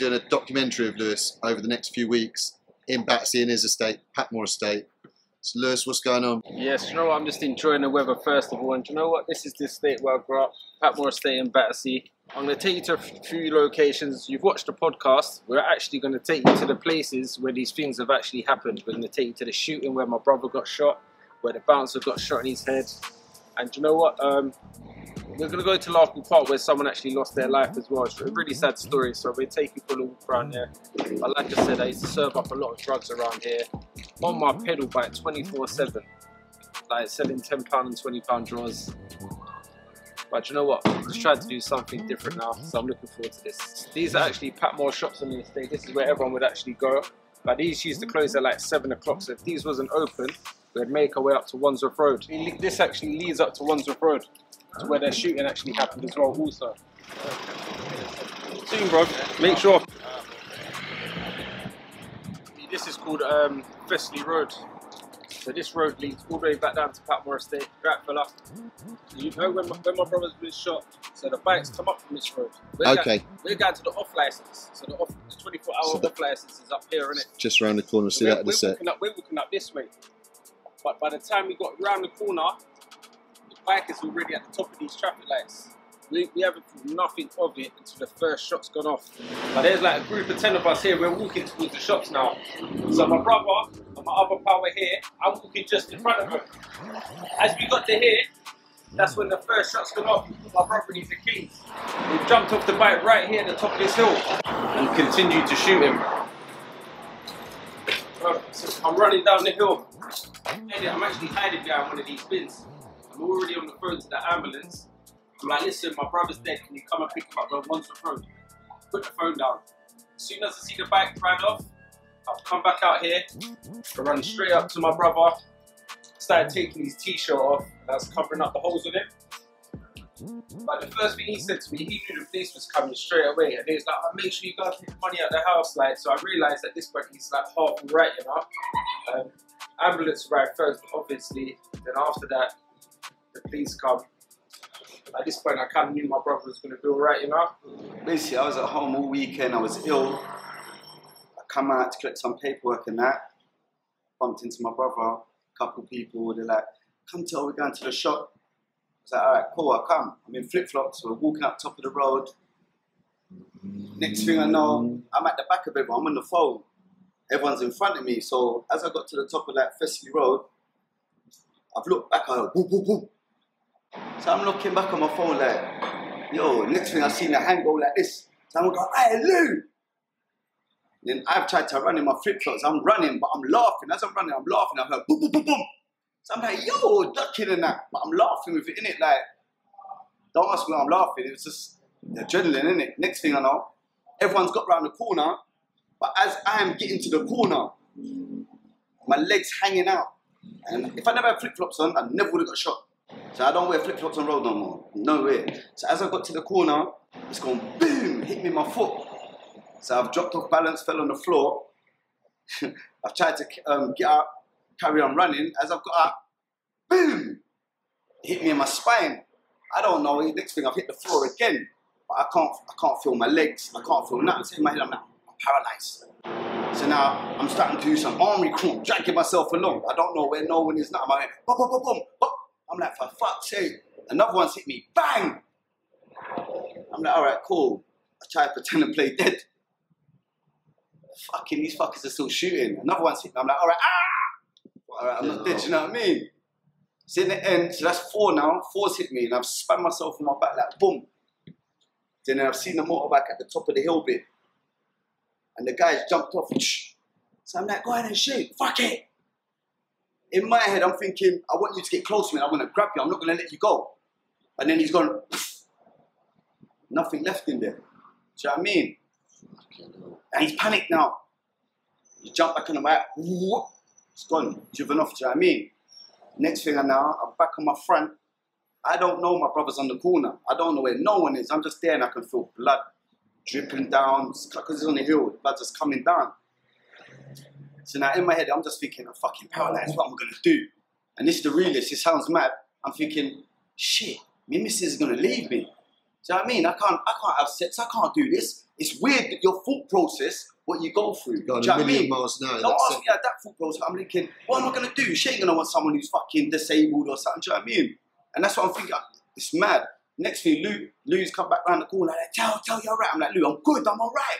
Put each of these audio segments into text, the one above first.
doing a documentary of Lewis over the next few weeks in Battersea in his estate, Patmore Estate. So Lewis, what's going on? Yes, you know what? I'm just enjoying the weather first of all, and you know what? This is the estate where I grew up, Patmore Estate in Battersea. I'm going to take you to a few locations. You've watched the podcast. We're actually going to take you to the places where these things have actually happened. We're going to take you to the shooting where my brother got shot, where the bouncer got shot in his head. And you know what? Um, we're going to go to Larkhall Park where someone actually lost their life as well. It's a really sad story, so we'll take you for a walk around there. But like I said, I used to serve up a lot of drugs around here on my pedal bike 24 7, like selling £10 and £20 draws. But you know what? I'm just trying to do something different now, so I'm looking forward to this. These are actually Patmore shops on the estate. This is where everyone would actually go. But these used to close at like 7 o'clock, so if these wasn't open, we'd make our way up to Wandsworth Road. This actually leads up to Wandsworth Road, to where their shooting actually happened as well, also. Soon, bro. Make sure. This is called um, Thessaly Road. So this road leads all the way back down to Patmore Estate. Right, fella. You know when my, when my brother's been shot, so the bikes come up from this road. We're Okay. Going, we're going to the off license. So the, off, the 24 hour So off license is up here, innit? Just around the corner, see we're, that in we're a sec. up, we're walking up this way. But by the time we got round the corner, the bike is already at the top of these traffic lights. We, we haven't thought nothing of it until the first shot's gone off. But there's like a group of 10 of us here, we're walking towards the shops now. So my brother and my other power here, I'm walking just in front of them. As we got to here, that's when the first shot's gone off. My brother needs the keys. We jumped off the bike right here at the top of this hill and continued to shoot him. I'm running down the hill. I'm actually hiding behind one of these bins. I'm already on the phone to the ambulance. I'm like, listen, my brother's dead. Can you come and pick him up on Wandsworth Road? Put the phone down. As soon as I see the bike ride off, I'll come back out here. I run straight up to my brother. Started taking his t-shirt off. That's covering up the holes in it. But the first thing he said to me, he knew the police was coming straight away, and he was like, oh, "Make sure you guys take the money out the house." Like, so I realised at this point he's like half right, you know. Um, ambulance arrived first, obviously. Then after that, the police come. At this point, I kind of knew my brother was going to be alright, you know. Basically, I was at home all weekend. I was ill. I come out to collect some paperwork and that. Bumped into my brother. A couple people. They're like, "Come tell we're going to the shop." I was like, "All right, cool. I'll come." I'm in flip flops. We're walking up top of the road. Next thing I know, I'm at the back of everyone. I'm on the phone. Everyone's in front of me. So as I got to the top of that Thessaly Road, I've looked back. I go, boom, boom, boom. So I'm looking back on my phone like, yo, next thing I seen the hand go like this. So I'm going, hey, Lou! Then I've tried to run in my flip flops. I'm running, but I'm laughing. As I'm running, I'm laughing. I'm like, boom, boom, boom, boom. So I'm like, yo, ducking and that. But I'm laughing with it, innit? Like, don't ask me why I'm laughing. It was just the adrenaline, innit? Next thing I know, everyone's got round the corner. But as I am getting to the corner, my legs hanging out. And if I never had flip flops on, I never would have got shot. So I don't wear flip flops on road no more. No way. So as I got to the corner, it's gone boom, hit me in my foot. So I've dropped off balance, fell on the floor. I've tried to um, get up, carry on running. As I've got up, boom, hit me in my spine. I don't know. Next thing I've hit the floor again, but I can't. I can't feel my legs. I can't feel nothing. In my head, I'm like, I'm paralyzed. So now I'm starting to do some army crawl, dragging myself along. I don't know where no one is now. I'm like, boom, boom, boom, boom. I'm like, for fuck's sake. Another one's hit me, bang. I'm like, all right, cool. I try to pretend and play dead. Fucking these fuckers are still shooting. Another one's hit me. I'm like, all right, ah. All right, I'm not dead. You know what I mean? So in the end, so that's four now. Four's hit me, and I've spun myself on my back like boom. Then I've seen the motorbike at the top of the hill bit, and the guys jumped off. So I'm like, go ahead and shoot. Fuck it. In my head, I'm thinking, I want you to get close to me. I'm gonna grab you. I'm not gonna let you go. And then he's gone. Nothing left in there. Do you know what I mean? And he's panicked now. He jumped back on the bike. It's gone. Driven off. Do you know what I mean? Next thing I know, I'm back on my front. I don't know my brother's on the corner. I don't know where no one is. I'm just there and I can feel blood dripping down because it's on the hill. Blood just coming down. So now in my head, I'm just thinking, I'm fucking paralyzed. What am I gonna do? And this is the realist. It sounds mad. I'm thinking, shit, my missus is gonna leave me. Do you know what I mean? I can't, I can't have sex. I can't do this. It's weird that your thought process, what you go through. Going do you a know what I mean? miles hour. Don't ask me at that thought process. I'm thinking, what am I gonna do? She ain't gonna want someone who's fucking disabled or something. Do you know what I mean? And that's what I'm thinking. It's mad. Next thing, Lou, Lou's come back round the corner like, tell, tell, you're right. I'm like, Lou, I'm good. I'm all right.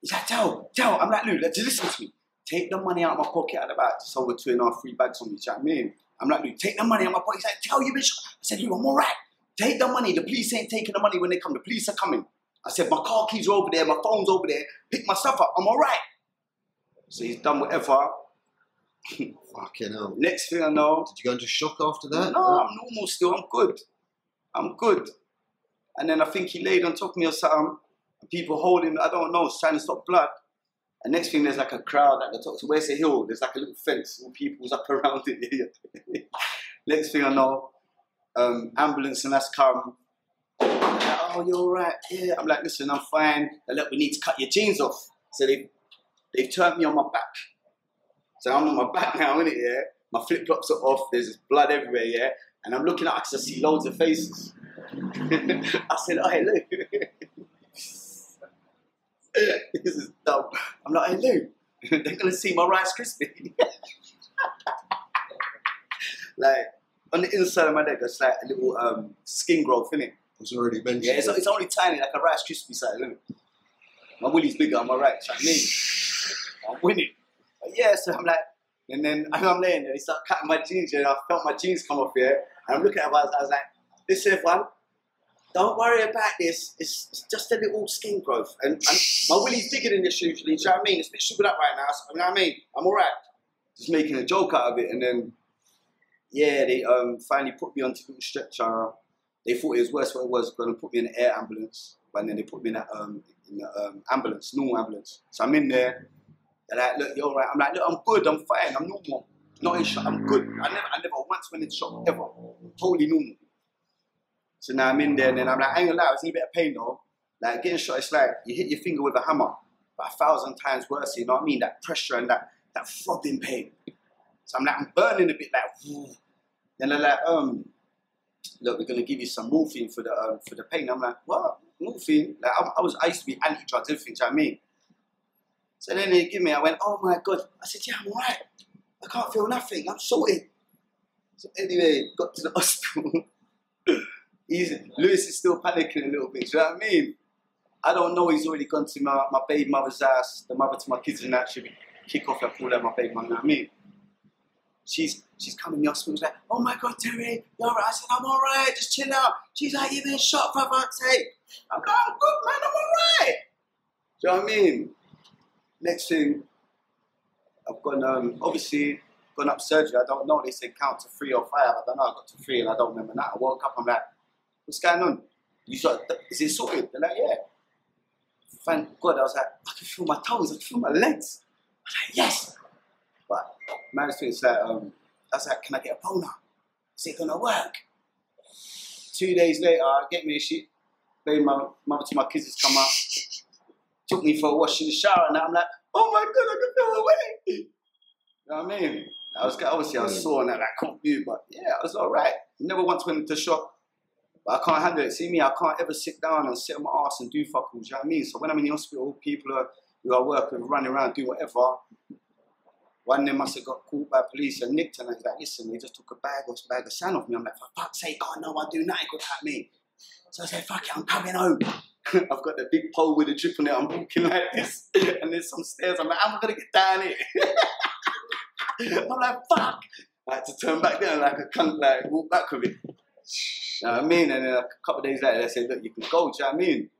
He's like, tell, tell. I'm like, Lou, let's listen to me. Take the money out of my pocket at back. Just over two and a half, three bags on me. Do you know what I mean? I'm like, Lou, take the money out of my pocket. He's like, tell you, bitch. I said, Lou, I'm all right. Take the money. The police ain't taking the money when they come. The police are coming. I said, my car keys are over there. My phone's over there. Pick my stuff up. I'm all right. So he's done whatever. Fucking hell. Next thing I know, Did you go into shock after that? no, I'm normal still. I'm good. I'm good. And then I think he laid on top of me or something. People holding, I don't know, trying to stop blood. And next thing, there's like a crowd at the top. So where's the hill? There's like a little fence with people's up around it. next thing I know, um, ambulance and that's come. Like, oh, you're all right. Yeah. I'm like, listen, I'm fine. They're like, we need to cut your jeans off. So they, they've turned me on my back. So I'm on my back now, innit, yeah? My flip flops are off, there's blood everywhere, yeah? And I'm looking at I see loads of faces. I said, oh, hey, Lou. this is dumb. I'm like, hey, Lou, they're going to see my Rice Krispie. like, on the inside of my neck, it's like a little um, skin growth, innit? It was already mentioned. Yeah, it's, it's only tiny, like a Rice Krispie size, isn't it? My willy's bigger, am I right? Do you know what I mean? I'm winning. But yeah, so I'm like, and then I'm laying there, they start cutting my jeans, and I felt my jeans come off here, and I'm looking at it, I was, I was like, listen, everyone, don't worry about this, it's, it's just a little skin growth. And, and my willy's bigger than this usually, do you know what I mean? It's a bit sugared up right now, so, you know what I mean? I'm alright. Just making a joke out of it, and then, yeah, they um, finally put me onto little stretcher. They thought it was worse what it was, going to put me in an air ambulance, but then they put me in that um, the um, ambulance, normal ambulance. So I'm in there. They're like, look, you're all right. I'm like, look, I'm good. I'm fine. I'm normal. Not in shock. I'm good. I never, I never once went in shock ever. Totally normal. So now I'm in there, and then I'm like, I ain't gonna lie, it's a bit of pain though. Like getting shot, it's like you hit your finger with a hammer, but a thousand times worse. You know what I mean? That pressure and that that throbbing pain. So I'm like, I'm burning a bit, like. Woo. Then they're like, um, look, we're gonna give you some morphine for the um, for the pain. I'm like, what? Morphine? Like I, I was, I used to be anti-drugs, everything. Do you know I mean? So then they give me. I went, oh my god. I said, yeah, I'm alright. I can't feel nothing. I'm sorted. So anyway, got to the hospital. He's, Lewis is still panicking a little bit. Do you know what I mean? I don't know. He's already gone to my, my baby mother's house, the mother to my kids, and that should kick off and call her my baby mum. You know what I mean? She's she's coming in the hospital. She's like, oh my god, Terry, you're alright. I said, I'm alright. Just chill out. She's like, you've been shot for fuck's sake. I'm like, I'm good, man. I'm alright. Do you know what I mean? Next thing, I've gone, um, obviously, gone up surgery. I don't know. They said count to three or five. I don't know. I got to three and I don't remember that. I woke up, I'm like, what's going on? You shot, is it sorted? They're like, yeah. Thank God. I was like, I can feel my toes, I can feel my legs. I'm like, yes. But man's thing is like, um, I was like, can I get a boner? Is it gonna work? Two days later, I get me a shit. Baby, my mother to my kids has come up, took me for a wash in the shower, and I'm like, oh my god, I can feel away. You know what I mean? I was obviously I was sore and that, like, couldn't move, but yeah, I was alright. Never once went into shock. But I can't handle it. See me, I can't ever sit down and sit on my ass and do fuck all. Do you know what I mean? So when I'm in the hospital, people are, who I work with running around, do whatever. One them must have got caught by police and nicked, and I was like, listen, they just took a bag or bag of sand off me. I'm like, for fuck's sake, oh no, I do nothing at me. So I said, fuck it, I'm coming home. I've got the big pole with a drip on it, I'm walking like this, and there's some stairs. I'm like, I'm gonna get down here. I'm like, fuck. I had to turn back down like a cunt, like walk back with it. You know what I mean? And then a couple of days later, they said, look, you can go. Do you know what I mean?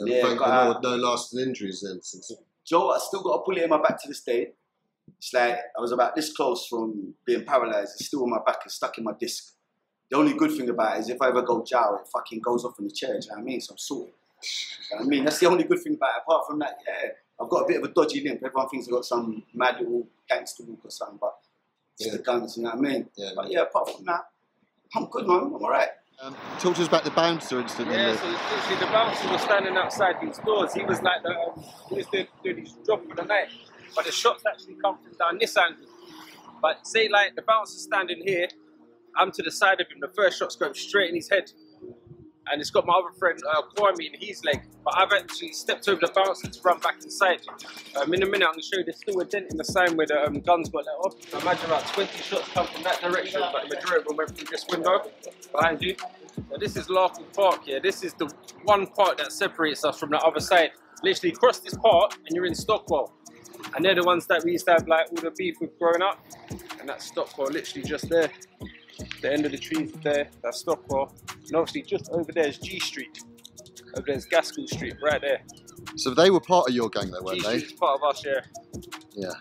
And Yeah, thank got the out. Lord, no lasting injuries then. Since Joe, I still got a bullet in my back to this day. It's like I was about this close from being paralyzed. It's still in my back. and stuck in my disc. The only good thing about it is if I ever go jail, it fucking goes off in the chair. Do you know what I mean? So I'm sorted. You know I mean? That's the only good thing about it. Apart from that, yeah, I've got a bit of a dodgy limp. Everyone thinks I've got some mad little gangster walk or something, but it's Yeah. the guns, you know what I mean? Yeah. But yeah, apart from that, I'm good, man. I'm alright. um, talk to us about the bouncer incident. Yeah, so literally the bouncer was standing outside these doors. He was like, the, um, he was doing, doing his job for the night, but the shots actually come from down this angle. But say like the bouncer standing here, I'm to the side of him. The first shot's going straight in his head. and it's got my other friend uh, Kwame in his leg. But I've actually stepped over the bouncer to run back inside. Um, in a minute, I'm to show you there's still a dent in the sign where the um, guns got let off. I imagine about 20 shots come from that direction, but the majority of them went through this window behind you. So this is Larkhall Park here. This is the one part that separates us from the other side. Literally cross this part and you're in Stockwell. And they're the ones that we used to have like all the beef with growing up. And that's Stockwell, literally just there. The end of the trees there, that's Stockwell. And obviously just over there is G Street. Over there's Gaskell Street, right there. So they were part of your gang, though, weren't they? Street's part of us, yeah. Yeah.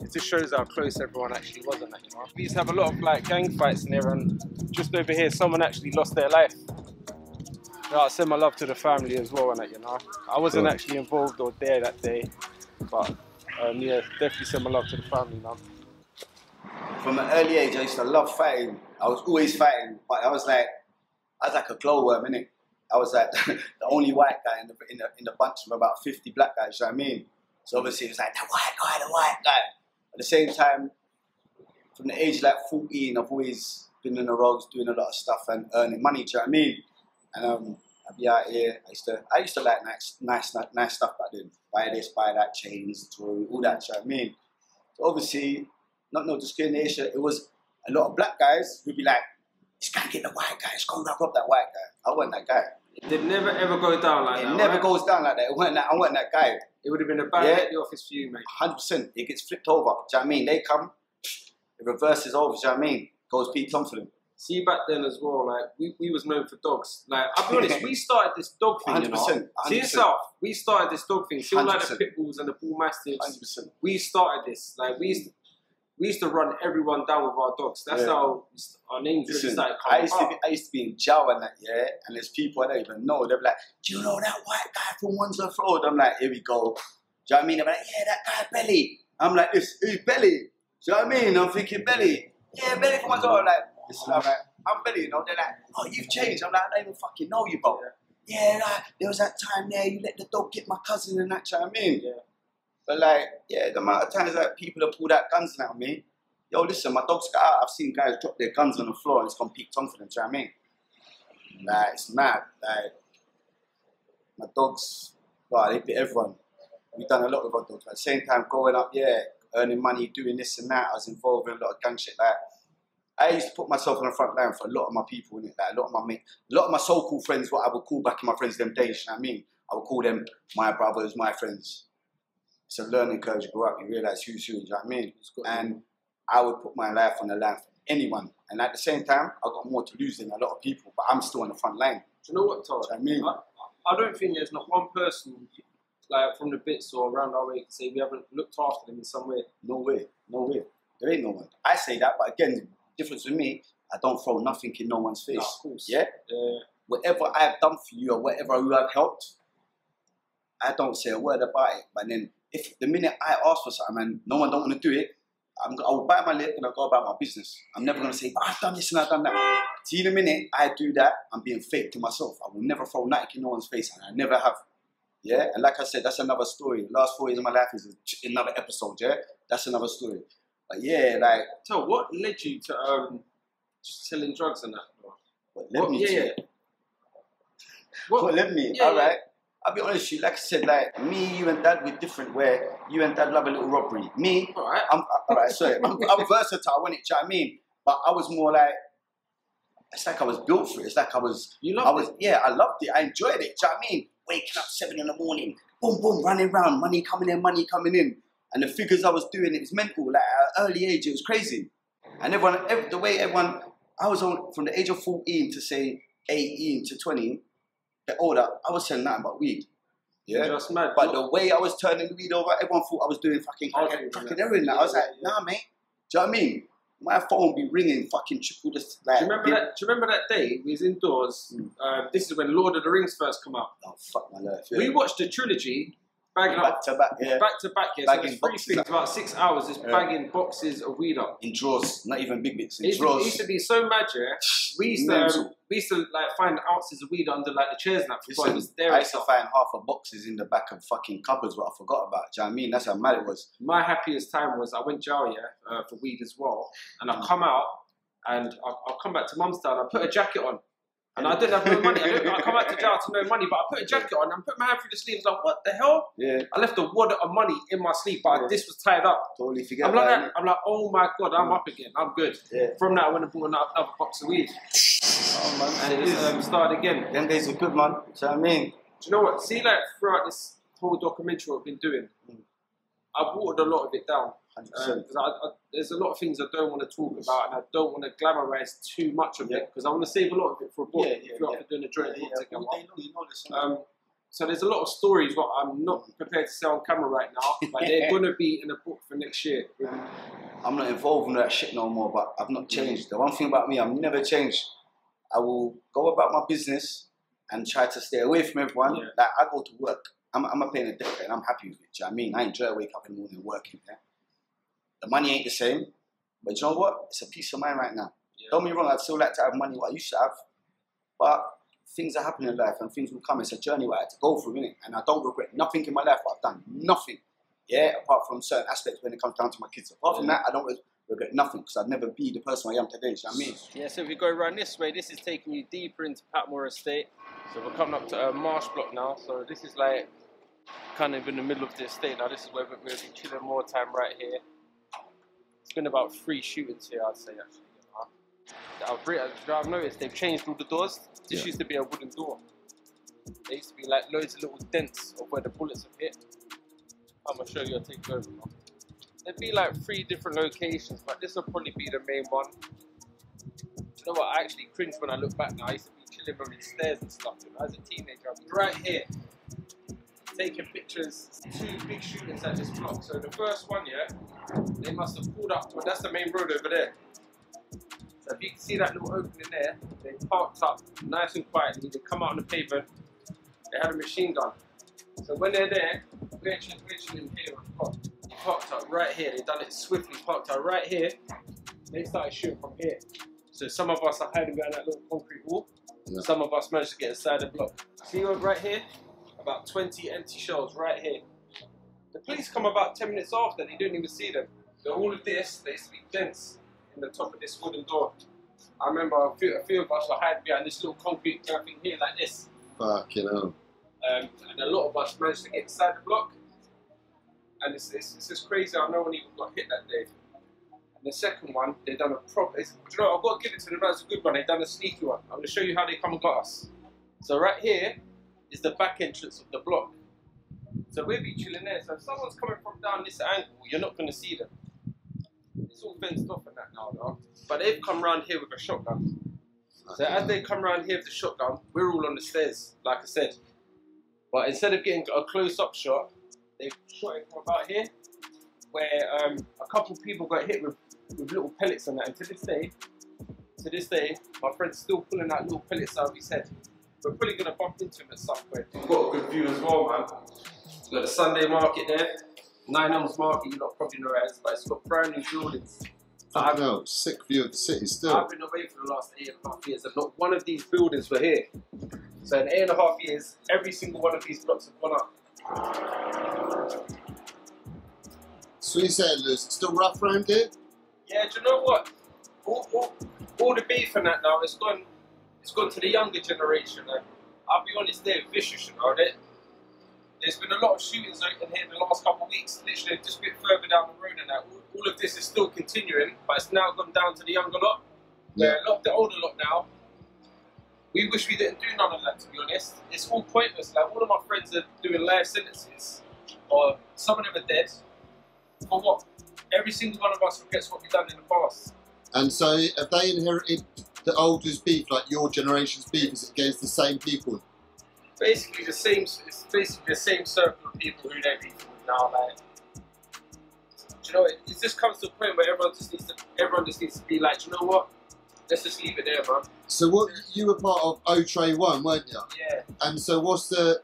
It just shows how close everyone actually was on that, you know. We used to have a lot of like gang fights in there and just over here someone actually lost their life. Yeah, I send my love to the family as well on that, you know. I wasn't Cool. actually involved or there that day, but um, yeah, definitely send my love to the family, man. From an early age, I used to love fighting. I was always fighting, but I was like, I was like a glowworm, innit? I was like the only white guy in the, in the in the bunch of about 50 black guys, you know what I mean? So obviously it was like, the white guy, the white guy. At the same time, from the age like 14, I've always been in the roads doing a lot of stuff and earning money, do you know what I mean? And um, I'd be out here, I used to, I used to like nice, nice, nice stuff back then. Buy this, buy that, chains, jewelry, all that, do you know what I mean? So obviously, not no discrimination. It was a lot of black guys who'd be like, "This guy get the white guy. It's gonna rob that white guy." I wasn't that guy. It never ever go down like It that. It never right? goes down like that. It wasn't that. I wasn't that guy. It would have been a bad Yeah. day at the office for you, mate. Hundred percent. It gets flipped over. Do you know what I mean? They come, it reverses over. Do you know what I mean? Goes Pete Tong for them. See back then as well, like we, we was known for dogs. Like I'll be honest, we started this dog thing, you know. 100%, See 100%. South, we started this dog thing. See all like the pit bulls and the bull mastiffs. Hundred percent. we started this. Like we used, we used to run everyone down with our dogs. That's Yeah. how our names really Listen, started I coming used to up. be, I used to be in jail and that, yeah. And there's people I don't even know. They're like, "Do you know that white guy from Wandsworth Road?" I'm like, "Here we go." Do you know what I mean? They're like, "Yeah, that guy Belly." I'm like, "This who's Belly?" Do you know what I mean? I'm thinking Belly. Yeah, Belly from Wandsworth. I'm like, I'm like, I'm. You know? They're like, "Oh, you've changed." I'm like, "I don't even fucking know you, bro." Yeah, like, there was that time there you let the dog get my cousin and that. You know what I mean? Yeah. But like, yeah, the amount of times that people have pulled out guns now, me. Yo, listen, my dog's got out. I've seen guys drop their guns on the floor and it's gone Pete Tong for them. Do you know what I mean? Like, it's mad. Like, my dogs, well, they bit everyone. We've done a lot with our dogs. But at the same time, growing up, yeah, earning money, doing this and that, I was involved in a lot of gang shit. Like, I used to put myself on the front line for a lot of my people in it. Like, a lot of my mate, a lot of my so-called friends, what I would call back in my friends them days. You know what I mean? I would call them my brothers, my friends. It's a learning curve. You grow up, you realize who's who. Do you know what I mean? And I would put my life on the line for anyone. And at the same time, I got more to lose than a lot of people, but I'm still on the front line. Do you know what, Todd? You know what I mean? I, I don't think there's not one person like from the bits or around our way can say we haven't looked after them in some way. No way, no way. There ain't no one. I say that, but again, difference with me, I don't throw nothing in no one's face. Nah, of course. Yeah? Yeah. Whatever I've done for you or whatever you have helped, I don't say a word about it. But then, if the minute I ask for something and no one don't want to do it, I'm, I will bite my lip and I'll go about my business. I'm never going to say, but I've done this and I've done that. See, the minute I do that, I'm being fake to myself. I will never throw nothing in no one's face, and I never have. Yeah, and like I said, that's another story. The last four years of my life is another episode. Yeah, that's another story. But yeah, like, So what led you to um just selling drugs and that? what led What- me yeah, to? yeah. What, What led me? Yeah, All yeah. I'll be honest with you. Like I said, like me, you, and Dad, we're different. Where you and Dad love a little robbery. Me, all right. I'm all right. Sorry, I'm, I'm versatile. When it, you know what I mean? But I was more like, it's like I was built for it. It's like I was. You I was. it. Yeah, I loved it. I enjoyed it. Do you know what I mean? Waking up seven in the morning, boom, boom, running around, money coming in, money coming in, and the figures I was doing, it was mental. Like at an early age, it was crazy. And everyone, ev the way everyone, I was on from the age of fourteen to say eighteen to twenty, the older, I was selling nothing but weed. Yeah. Just mad. But the way I was turning the weed over, everyone thought I was doing fucking Okay, fucking, fucking everything. I was like, Yeah, yeah. nah, mate. Do you know what I mean? My phone be ringing fucking triple this. Like, do you remember that? Do you remember that day we was indoors? Mm. Uh, this is when Lord of the Rings first come out. Oh, fuck my life. We watched the trilogy, bagging up back to back, yeah. back to back. Yeah, so Bagging boxes things, about six hours, just Yeah. bagging boxes of weed up. In drawers, not even big bits. It In used, to, it used to be so mad, yeah. We used to, um, we used to like find ounces of weed under like the chairs and that. For it was there. I used to find half of boxes in the back of fucking cupboards what I forgot about. Do you know what I mean? That's how mad it was. My happiest time was I went jail, yeah, uh, for weed as well, and I come out and I, I'll come back to mum's town. I put a jacket on, And I didn't have no money. I, didn't- I come out to jail to no money, but I put a jacket on and put my hand through the sleeves. Like, what the hell? Yeah, I left a wad of money in my sleeve, but Yeah. this was tied up. totally forget I'm like, that. I'm like, oh my god, I'm up again. I'm good. Yeah. From that, I went and bought another, another box of weed, Oh, man. and it's um, started again. Them days were good, man. Do you know what I mean? Do you know what? See, like throughout this whole documentary I've been doing, Mm. I've watered a lot of it down. 100%. because I, I, there's a lot of things I don't want to talk about, and I don't want to glamorize too much of Yeah. it because I want to save a lot of it for a book. Yeah, if you're yeah. up for doing a joint Yeah, yeah, together. all day you know this. Um, so there's a lot of stories what I'm not prepared to say on camera right now, but they're going to be in a book for next year. I'm not involved in that shit no more, but I've not changed. The one thing about me, I've never changed. I will go about my business and try to stay away from everyone. Yeah. Like I go to work. I'm, I'm a paying a debt and I'm happy with it. Do you know what I mean? I enjoy waking up in the morning working. Yeah? The money ain't the same, but you know what? It's a peace of mind right now. Yeah. Don't be wrong, I'd still like to have money what I used to have, but things are happening in life and things will come. It's a journey where I had to go through, innit? And I don't regret nothing in my life what I've done. Nothing. Yeah, apart from certain aspects when it comes down to my kids. Apart from that, I don't regret nothing because I'd never be the person I am today. Do you know what I mean? Yeah, so if we go around this way, this is taking you deeper into Patmore Estate. So we're coming up to a marsh block now. So this is like kind of in the middle of the estate now. This is where we're going to be chilling more time right here. It's been about three shootings here, I'd say actually. I've, re- I've noticed they've changed all the doors. This Yeah. used to be a wooden door. There used to be like loads of little dents of where the bullets have hit. I'm gonna show you. I'll take over. now. There'd be like three different locations, but this will probably be the main one. Do you know what? I actually cringe when I look back now. I used to be chilling on these stairs and stuff. You know, as a teenager, I'd be right here taking pictures. Two big shootings at this block. So the first one, yeah, they must have pulled up. Well, that's the main road over there. So if you can see that little opening there, they parked up nice and quietly. They come out on the pavement. They had a machine gun. So when they're there, we're chilling, we're here on the. They parked up right here. They done it swiftly. Parked up right here. They started shooting from here. So some of us are hiding behind that little concrete wall. Yeah. Some of us managed to get inside the block. See over right here? About 20 empty shells right here. The police come about 10 minutes after, they didn't even see them. So all of this, they used to be dents in the top of this wooden door. I remember a few, a few of us were hiding behind this little concrete thing here like this. Fucking hell. Um, and a lot of us managed to get inside the block. And it's, it's, it's just crazy how no one even got hit that day. And the second one, they done a proper. you know, I've got to give it to them. That's a good one. They done a sneaky one. I'm going to show you how they come and got us. So right here is the back entrance of the block. So we'll be chilling there. So if someone's coming from down this angle, you're not going to see them. It's all fenced off and that now, though. But they've come round here with a shotgun. So as they come around here with the shotgun, we're all on the stairs, like I said. But instead of getting a close-up shot, they've shot it from about here, where um, a couple of people got hit with, with little pellets on that. And to this day, to this day, my friend's still pulling out little pellets out of his head. We're probably gonna bump into him at some point. We've got a good view as well, man. We've got the Sunday market there, Nine Elms Market. You lot probably know it as, but it's got brand new buildings. So I've, Fucking. Sick view of the city still. I've been away for the last eight and a half years, and not one of these buildings were here. So in eight and a half years, every single one of these blocks have gone up. Sweet it's Still rough round here? Yeah, do you know what? All, all, all the beef and that now, it's gone, it's gone to the younger generation. And I'll be honest, they're vicious, you know. They, there's been a lot of shootings in here in the last couple of weeks, literally just a bit further down the road and that. All, all of this is still continuing, but it's now gone down to the younger lot. Where a lot of the older lot now, we wish we didn't do none of that, to be honest. It's all pointless. Like, all of my friends are doing life sentences, or some of them are dead. For what? Every single one of us forgets what we've done in the past. And so have they inherited the olders' beef, like your generation's beef, is against the same people? Basically, the same. It's basically the same circle of people who they're beefing with now. Like, do you know, it, it just comes to a point where everyone just needs to, everyone just needs to be like, "Do you know what? Let's just leave it there, man. So what you were part of Otray One, weren't you? Yeah. And so what's the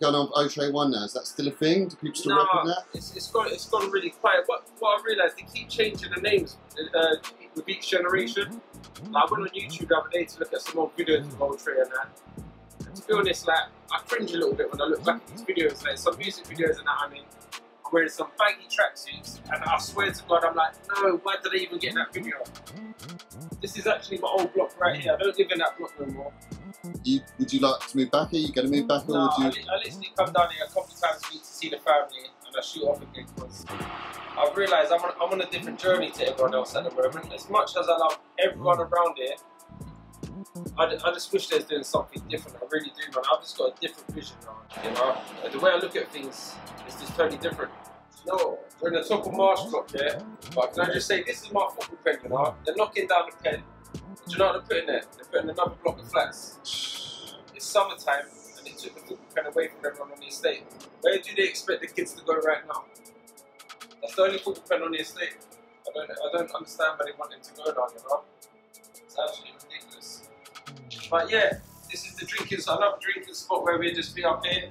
going on with Otray One now? Is that still a thing? Do people still Nah, reckon that? it's, it's gone it's gone really quiet. What what I realised they keep changing the names uh, with each generation. Like, I went on YouTube the other day to look at some old videos of Voltray and that. And to be honest, like I cringe a little bit when I look back at these videos, like some music videos and that. I mean, I'm wearing some baggy tracksuits, and I swear to God, I'm like, no, why did I even get that video? This is actually my old block right here. I don't live in that block no more. You, would you like to move back? Are you going to move back, or No, I, would you? li- I literally come down here a couple of times a week to see the family, and I shoot off again because I've realised I'm on, I'm on a different journey to everyone else at the moment. As much as I love everyone mm. around here, I, I just wish there's doing something different. I really do, man. I've just got a different vision now. You know, the way I look at things is just totally different. No, we're in the top of Marsh Block here, but can I just say this is my football pen, you know? They're knocking down the pen. Do you know what they're putting there? They're putting another block of flats. It's summertime they took the football pen away from everyone on the estate. Where do they expect the kids to go right now? That's the only football pen on the estate. I don't, I don't understand where they want them to go now, you know? It's absolutely ridiculous. But yeah, this is the drinking, so another drinking spot where we just be up here.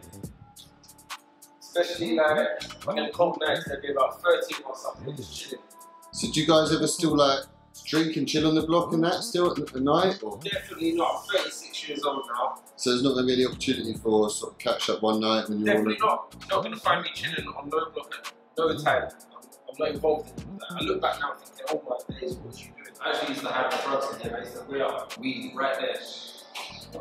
Especially like on them cold nights, there'd be about 13 or something just chilling. So do you guys ever still like drink and chill on the block and that still at, at night? Or? Definitely not. I'm 36 years old now. So there's not going to be any opportunity for sort of catch up one night when you're all Definitely not. You're not going to find me chilling on no block at no mm. time. I'm, I'm not involved in that. I look back now thinking, oh my days, what are you doing? I actually used to have the drugs in there. I used to wear up weed right there.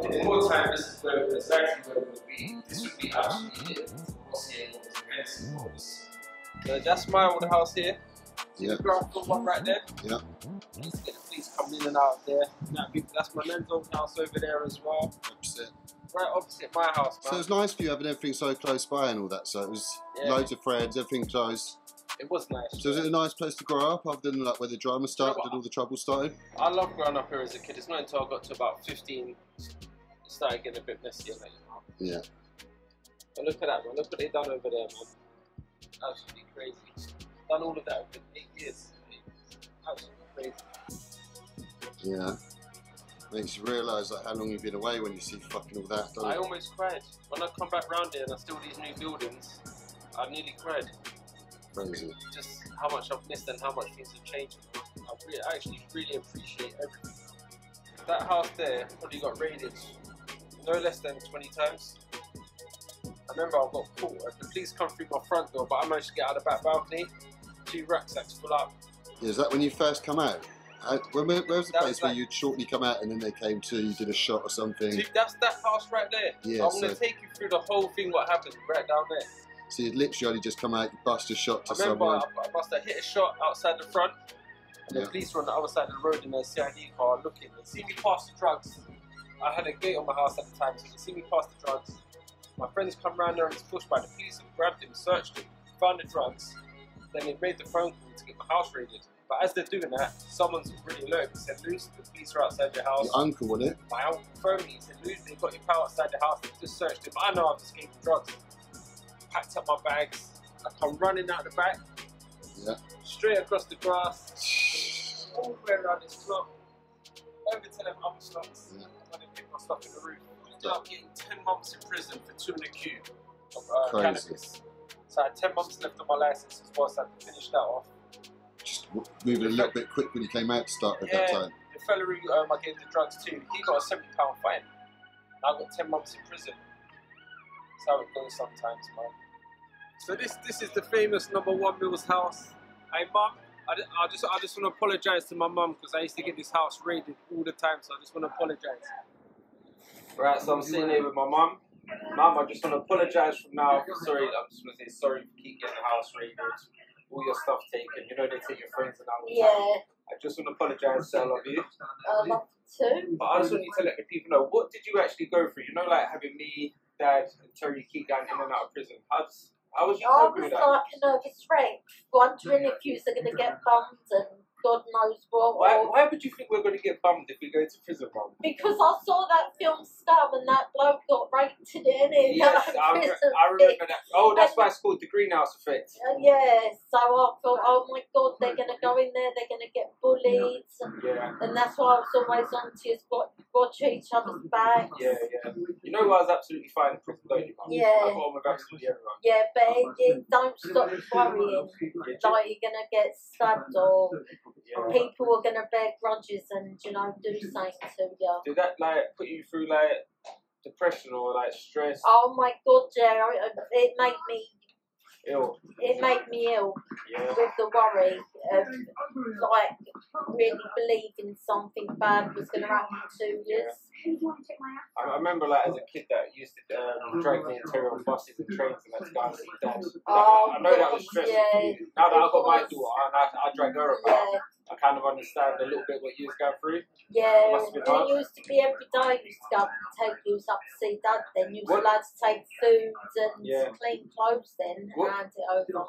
In more time, this is where exactly where it would be. This would be absolutely it. What's here, what's against what's- So that's my old house here. See Yeah. the floor one right there? Yeah. To get the police coming in and out there. That's my old house over there as well. Opposite. Right opposite my house, man. So it's nice for you having everything so close by and all that. So it was Yeah. loads of friends, everything close. It was nice. So is it a nice place to grow up other than like where the drama started, did all the trouble started? I love growing up here as a kid. It's not until I got to about 15 it started getting a bit messy and that, you know. Yeah. But look at that, man. Look what they've done over there, man. Absolutely crazy. Done all of that over eight years. Absolutely crazy. Yeah. Makes you realise like how long you've been away when you see fucking all that. I it? almost cried. When I come back round here and I see all these new buildings, I nearly cried. Crazy. Just how much I've missed and how much things have changed. I, really, I actually really appreciate everything. That house there probably got raided no less than 20 times. I remember I got caught. The police come through my front door, but I managed to get out of the back balcony. Two rucksacks full up. Yeah, is that when you first come out? Uh, How, where, where where was the That place was where you'd shortly come out and then they came to you, did a shot or something? Dude, that's that house right there. Yeah, I'm gonna so- take you through the whole thing. What happened right down there? So you'd literally only just come out, you bust a shot to I remember someone. I, I must have hit a shot outside the front, and Yeah. the police were on the other side of the road in a CID car looking. They see me pass the drugs. I had a gate on my house at the time, so they see me pass the drugs. My friends come round there and it's pushed by the police and grabbed him, searched him, found the drugs. Then they made the phone call to get my house raided. But as they're doing that, someone's really alert and said, Luce, the police are outside your house. Your uncle, wasn't it? My uncle phoned me, he said, Luce, they've got your power outside the house, They've just searched him. But I know I've just gave him drugs. Packed up my bags, I come running out the back, Yeah. straight across the grass, all the way around this block, over to them other blocks, Yeah. and then pick my stuff in the roof. I ended up getting 10 months in prison for two and a Q of uh, cannabis. So I had 10 months left on my license as well, so I had to finish that off. Just w- moving a little bit quick when you came out to start at that time. The fella who um, I gave the drugs to, he got a seventy pound fine. I got ten months in prison. That's how it goes sometimes, man. So this this is the famous number one Mills house. Hey, mum, I, I just I just want to apologise to my mum because I used to get this house raided all the time. So I just want to apologise. Right, so I'm sitting here with my mum. Mum, I just want to apologise from now. Sorry, I'm just going to say sorry for keep getting the house raided. All your stuff taken. You know they take your friends and all the time. Yeah, I just want to apologise to all of you. I love um, too. But I just want you to let the people know what did you actually go through? You know, like having me, Dad, and Terry keep going in and out of prison. How's, how was you oh, I coping was with that? like a nervous wreck, wondering if you were going to get bummed and God knows what. Why, or- why would you think we're going to get bummed if we go to prison, Mum? Because I saw that film Scum and that bloke got raped to the end in Yes, that I, re- I remember that. Oh, that's why it's called the greenhouse effect. Uh, yeah, so I thought, oh my God, they're going to go in there, they're going to get bullied. And, Yeah, and that's why I was always on to just watch, watch each other's backs. yeah, yeah. You know I was absolutely fine in prison, don't you, Mum? Yeah. I got on with absolutely everyone. Yeah, but it, it don't stop worrying. Like you're going to get stabbed or yeah. people are going to bear grudges and, you know, do something to you. Did that like put you through like depression or like stress? Oh my god, yeah, it- it made me Ill. It made me ill Yeah. with the worry of like really believing something bad was going to happen to you. I, I remember like as a kid that used to um, drag me and Terry on buses and trains and let's go and see dad. Oh, I know that was stressful yeah. Now that I've got my daughter I, I drag her about, I kind of understand a little bit what you was going through. yeah. Must have been And hard. it used to be every day you used to go up and take you up to see dad then. You was allowed to take food and Yeah. clean clothes then and What- hand it over.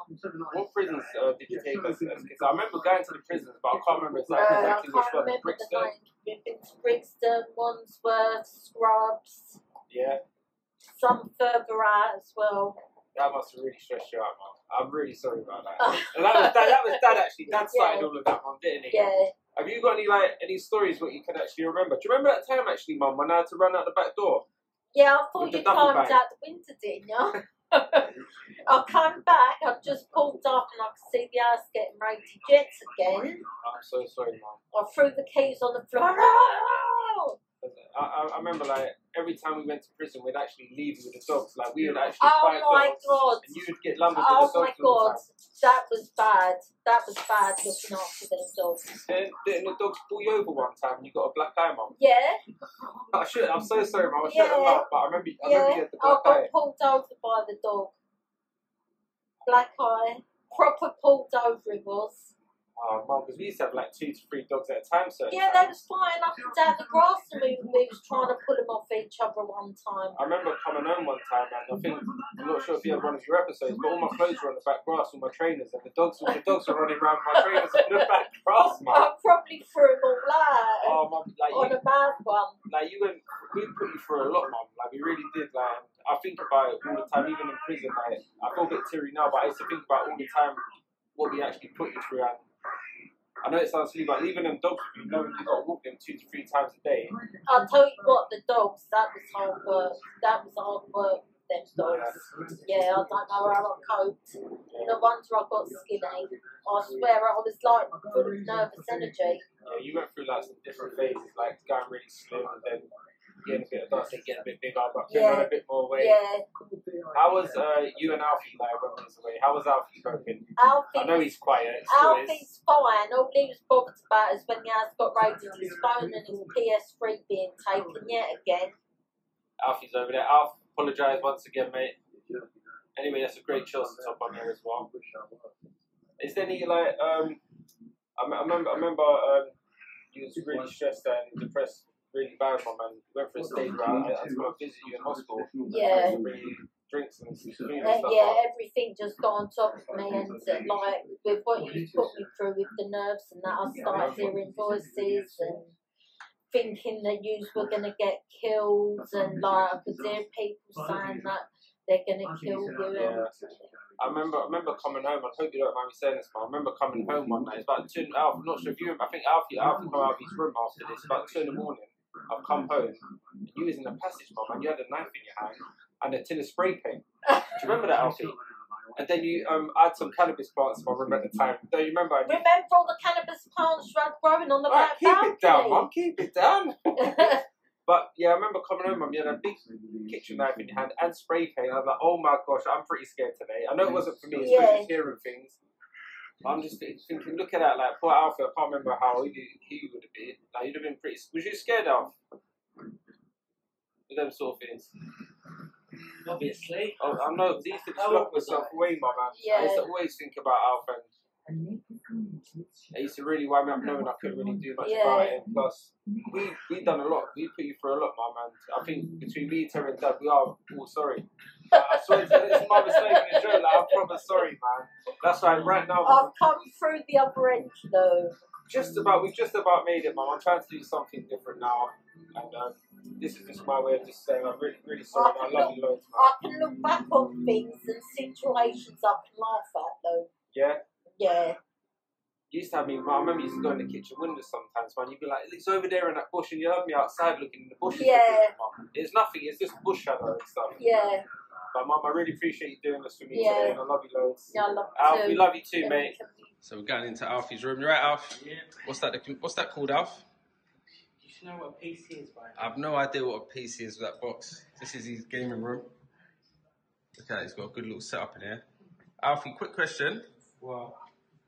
What prisons uh, did you take us as kids? I remember going to the prisons, but I can't remember Uh, exactly, I exactly which can't one. remember the Brixton? We've been to Brixton, Wandsworth, Scrubs, Yeah. some further out as well. That must have really stressed you out, man. I'm really sorry about that. And that was dad, that was dad actually. Dad started Yeah. all of that, man, didn't he? Yeah, Have you got any like any stories what you can actually remember? Do you remember that time actually, mum, when I had to run out the back door? yeah. I thought you climbed out the window, didn't you? I come back. I've just pulled up and I could see the house getting ready to jets again. I'm so sorry, mum. I threw the keys on the floor. I, I, I remember like every time we went to prison, we'd actually leave with the dogs. Like we would oh actually Oh fight my dogs, God. and you would get lumbered Oh with the oh my dogs all the god, that was bad. That was bad looking after them dogs. Then, then the dogs pull you over one time, and you got a black eye, mum. Yeah, I should. I'm so sorry, mum. I should have Yeah. laughed, but I remember. I remember you yeah. had the I black got eye. pulled over by the dog. Black eye, proper pulled over it was. Oh, mum, because we used to have like two to three dogs at a time. So Yeah, they was flying up and down the grass and we, we was trying to pull them off each other one time. I remember coming home one time, and I think I'm not sure if you had one of your episodes, but all my clothes were on the back grass, all my trainers, and the dogs, the dogs were running around my trainers on the back grass, man. I probably threw them all out Oh, mum, like on you, a bad one. like you went, we put you through a lot, mum. Like we really did. Like I think about it all the time, even in prison. Like I feel a bit teary now, but I used to think about all the time what we actually put you through. And I know it sounds silly, but leaving them dogs, you know, you got to walk them two to three times a day. I'll tell you what, the dogs, that was hard work. That was hard work, them dogs. Yeah, I don't know how I coped. No wonder I got skinny. I swear I was like full of nervous energy. Yeah, you went through like some different phases, like going really slim and then getting a bit of dust getting a bit bigger, but putting on Yeah. a bit more weight. Yeah, How was uh, you and Alfie like when we was away? How was Alfie coping? Alfie, I know he's quiet. Alfie's fine. All he was bothered about is when the house got raided, his phone and his PS3 being taken yet again. Alfie's over there. Alf, apologise once again, mate. Anyway, that's a great Chelsea top on here as well. Is there any like um? I, m- I remember. I remember um. You was really stressed and depressed, really bad, man. Went for a stage where I, had to go visit you in hospital. Yeah. Drinks and food and Uh, stuff. yeah, everything just got on top of me, and uh, like with what you put me through with the nerves and that, I started hearing voices and thinking that you were gonna get killed, and like I could hear people saying that they're gonna kill you. Yeah. I remember, I remember coming home. I hope you don't mind me saying this, but I remember coming home one night. It's about two. Alf, I'm not sure if you. I think Alfie, Alfie come out of his room after this. About two in the morning. I've come home. You was in the passage, mum, and you had a knife in your hand and a tin of spray paint. Do you remember that, Alfie? And then you um had some cannabis plants my room at the time. Don't you remember? You- Remember all the cannabis plants you had growing on the Alright, back keep it down, balcony? mum. Keep it down. But yeah, I remember coming home, mum. You had a big kitchen knife in your hand and spray paint. I was like, oh my gosh, I'm pretty scared today. I know it wasn't for me, it's Yeah. just hearing things. I'm just thinking, look at that, like poor Alfie. I can't remember how he, he would have been. Like, you'd have been pretty. Was you scared, Alf? With them sort of things. Obviously. Oh, I know. I used to just lock old was myself away, my man. I used to always think about Alf, and it used to really wind me up knowing I couldn't really do much Yeah. about it. And plus, we we done a lot. We put you through a lot, my man. I think between me, Terry, and Dad, we are all sorry. I swear, to you, it's my mistake joke. Like, I'm proper sorry, man. That's why I'm right now, I've come through the other end though. just about we've just about made it, man. I'm trying to do something different now, and um, this is just my way of just saying I'm really, really sorry. man. I love you loads, man. I can look back on things and situations I can laugh at though. Yeah. Yeah. You used to have me. I remember you used to go in the kitchen window sometimes, man. You'd be like, "It's over there in that bush," and you'd have me outside looking in the bushes. Yeah. It's nothing. It's just bush shadow and stuff. Yeah. But mum, I really appreciate you doing this for me Yeah. today, and I love you loads. Yeah, I love Alf, too. we love you too, Yeah, mate. So we're going into Alfie's room. You right, Alf? Yeah. What's that? What's that called, Alf? You should know what a PC is, by I have no idea what a PC is with that box. This is his gaming room. Look at it, he's got a good little setup in here. Alfie, quick question. Well,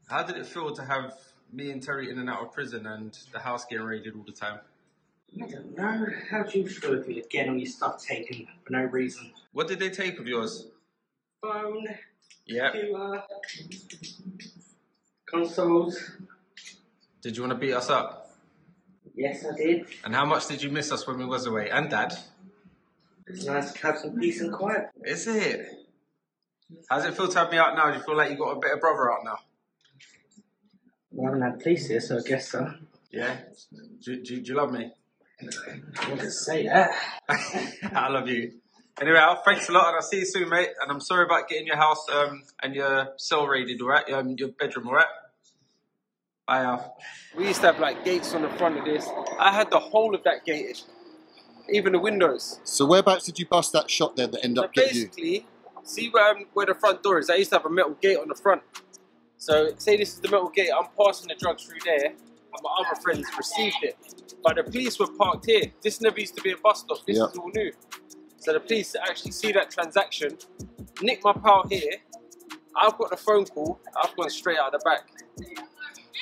How did it feel to have me and Terry in and out of prison and the house getting raided all the time? I don't know. How do you feel if you're getting all your stuff taken for no reason? What did they take of yours? Phone, Yeah. computer, consoles. Did you want to beat us up? Yes, I did. And how much did you miss us when we was away? And Dad? It's nice to have some peace and quiet. Is it? How's it feel to have me out now? Do you feel like you got a better brother out now? We haven't had police here, so I guess so. Yeah. Do, do, do you love me? I wouldn't say that. I love you. Anyway, Al, thanks a lot, and I'll see you soon, mate. And I'm sorry about getting your house um, and your cell raided, alright? Um, your bedroom, alright? Bye, Al. We used to have like gates on the front of this. I had the whole of that gated, even the windows. So whereabouts did you bust that shot there that ended So up getting you? basically, see where, um, where the front door is? I used to have a metal gate on the front. So say this is the metal gate. I'm passing the drugs through there, and my other friends received it. But the police were parked here. This never used to be a bus stop. This Yeah. is all new. So the police actually see that transaction, nick my pal here. I've got the phone call. I've gone straight out the back.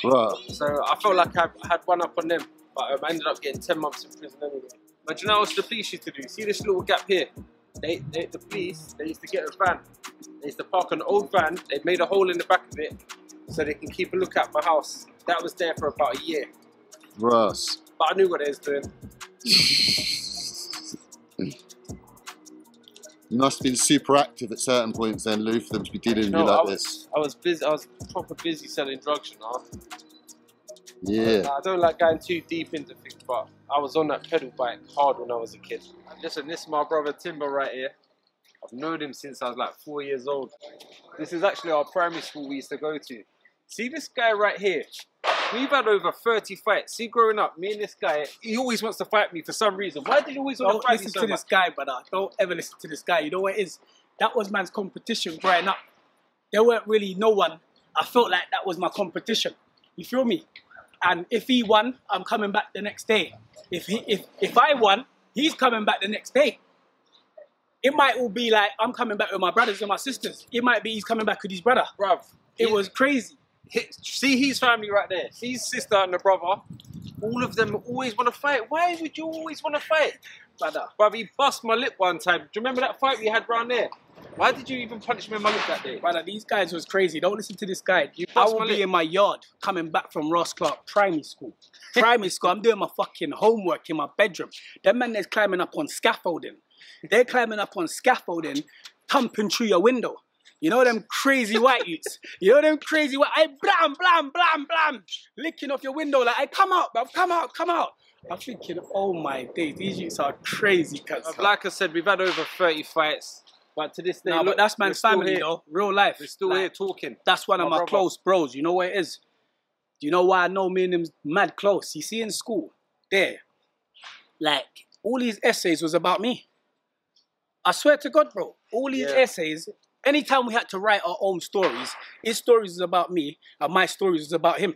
Right. So I felt like I had one up on them, but um, I ended up getting 10 months in prison anyway. But you know what the police used to do? See this little gap here? They, they, the police, they used to get a van. They used to park an old van. They made a hole in the back of it so they can keep a look at my house. That was there for about a year. Russ. But I knew what they was doing. You must have been super active at certain points then, Lou, for them to be dealing with you like I was, this. I was busy. I was proper busy selling drugs, you know. Yeah. I don't like going too deep into things, but I was on that pedal bike hard when I was a kid. Listen, this is my brother Timber right here. I've known him since I was like four years old. This is actually our primary school we used to go to. See this guy right here? We've had over 30 fights. See, growing up, me and this guy, he always wants to fight me for some reason. Why did you always want Don't to fight me listen to much? this guy, brother. Don't ever listen to this guy. You know what it is? That was man's competition growing up. There weren't really no one. I felt like that was my competition. You feel me? And if he won, I'm coming back the next day. If he, if if I won, he's coming back the next day. It might all be like I'm coming back with my brothers and my sisters. It might be he's coming back with his brother. Bruv, It was crazy. See his family right there. See his sister and the brother. All of them always want to fight. Why would you always want to fight? Brother. Brother, he bust my lip one time. Do you remember that fight we had round there? Why did you even punch me in my lip that day? Brother, these guys was crazy. Don't listen to this guy. You I will be lip. in my yard coming back from Ross Clark primary school. Primary school, I'm doing my fucking homework in my bedroom. That man is climbing up on scaffolding. They're climbing up on scaffolding, thumping through your window. You know them crazy white youths. You know them crazy white. I blam blam blam blam, licking off your window like, I come out, bruv, come out, come out. I'm thinking, oh my days, these youths are crazy, cuz. Like I said, we've had over 30 fights. But to this day, No, look, that's man's family, here. though. Real life. We're still Like, here talking. That's one of My my brother. close bros. You know what it is? Do you know why I know me and him's mad close? You see in school, there, like all these essays was about me. I swear to God, bro. All these Yeah. essays, anytime we had to write our own stories, his stories is about me, and my stories is about him.